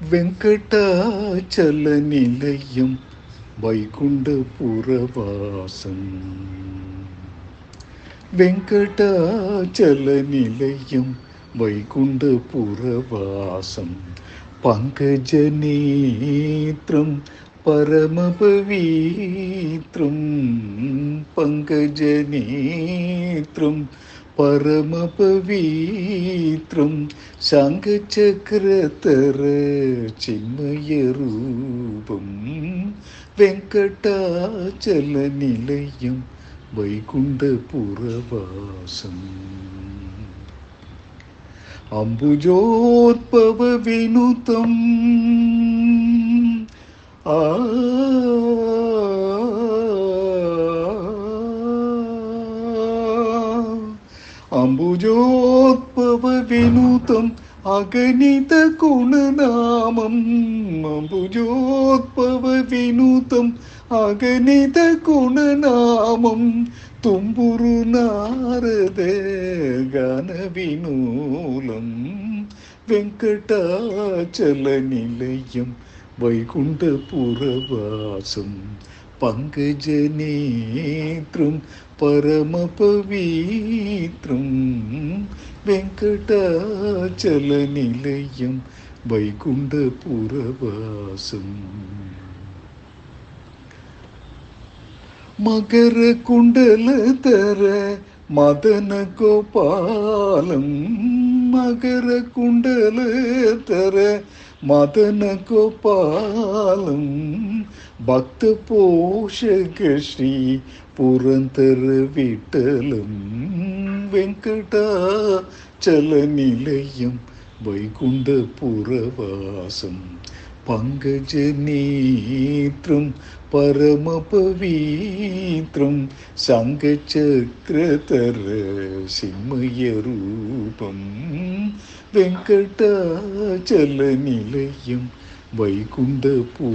വെങ്കടാചല നിലയം വൈകുണ്ഠപുരവാസം വെങ്കടാചല നിലയം വൈകുണ്ഠപുരവാസം പങ്കജനേത്രം പരമപവീത്രം. പങ്കജനേത്രം പരമപവിത്രം ശംഖചക്രതര ചിന്മയരൂപം വെങ്കടാചല നിലയം വൈകുണ്ഠപുരവാസം അംബുജോത്ഭവ വിനുതം ആ അംബുജോത്ഭവ വിനൂതം അഗണിത ഗുണനാമം അംബുജോത്ഭവ വിനൂതം അഗണിത ഗുണനാമം തുമ്പുരു നാരദ ഗാനവിനൂലം വെങ്കടാചല നിലയം വൈകുണ്ഠപുരവാസം பங்குஜநேத்ரும் பரமபவித்ரும் வெங்கடாச்சல நிலையம் வைகுண்ட புறவாசம் மகர குண்டல தர மதன கோபாலம் மகர குண்டல தர மதன கோபாலம் பக்த போஷக ஸ்ரீ புறந்தர விட்டலும் வெங்கடாச்சல நிலையம் வைகுண்ட புறவாசம் पङ्कजनेत्रं परमपवित्रं सङ्गचक्रतर सिंहयरूपं वेङ्कटाचलनिलयं वैकुण्ठपुरवासम्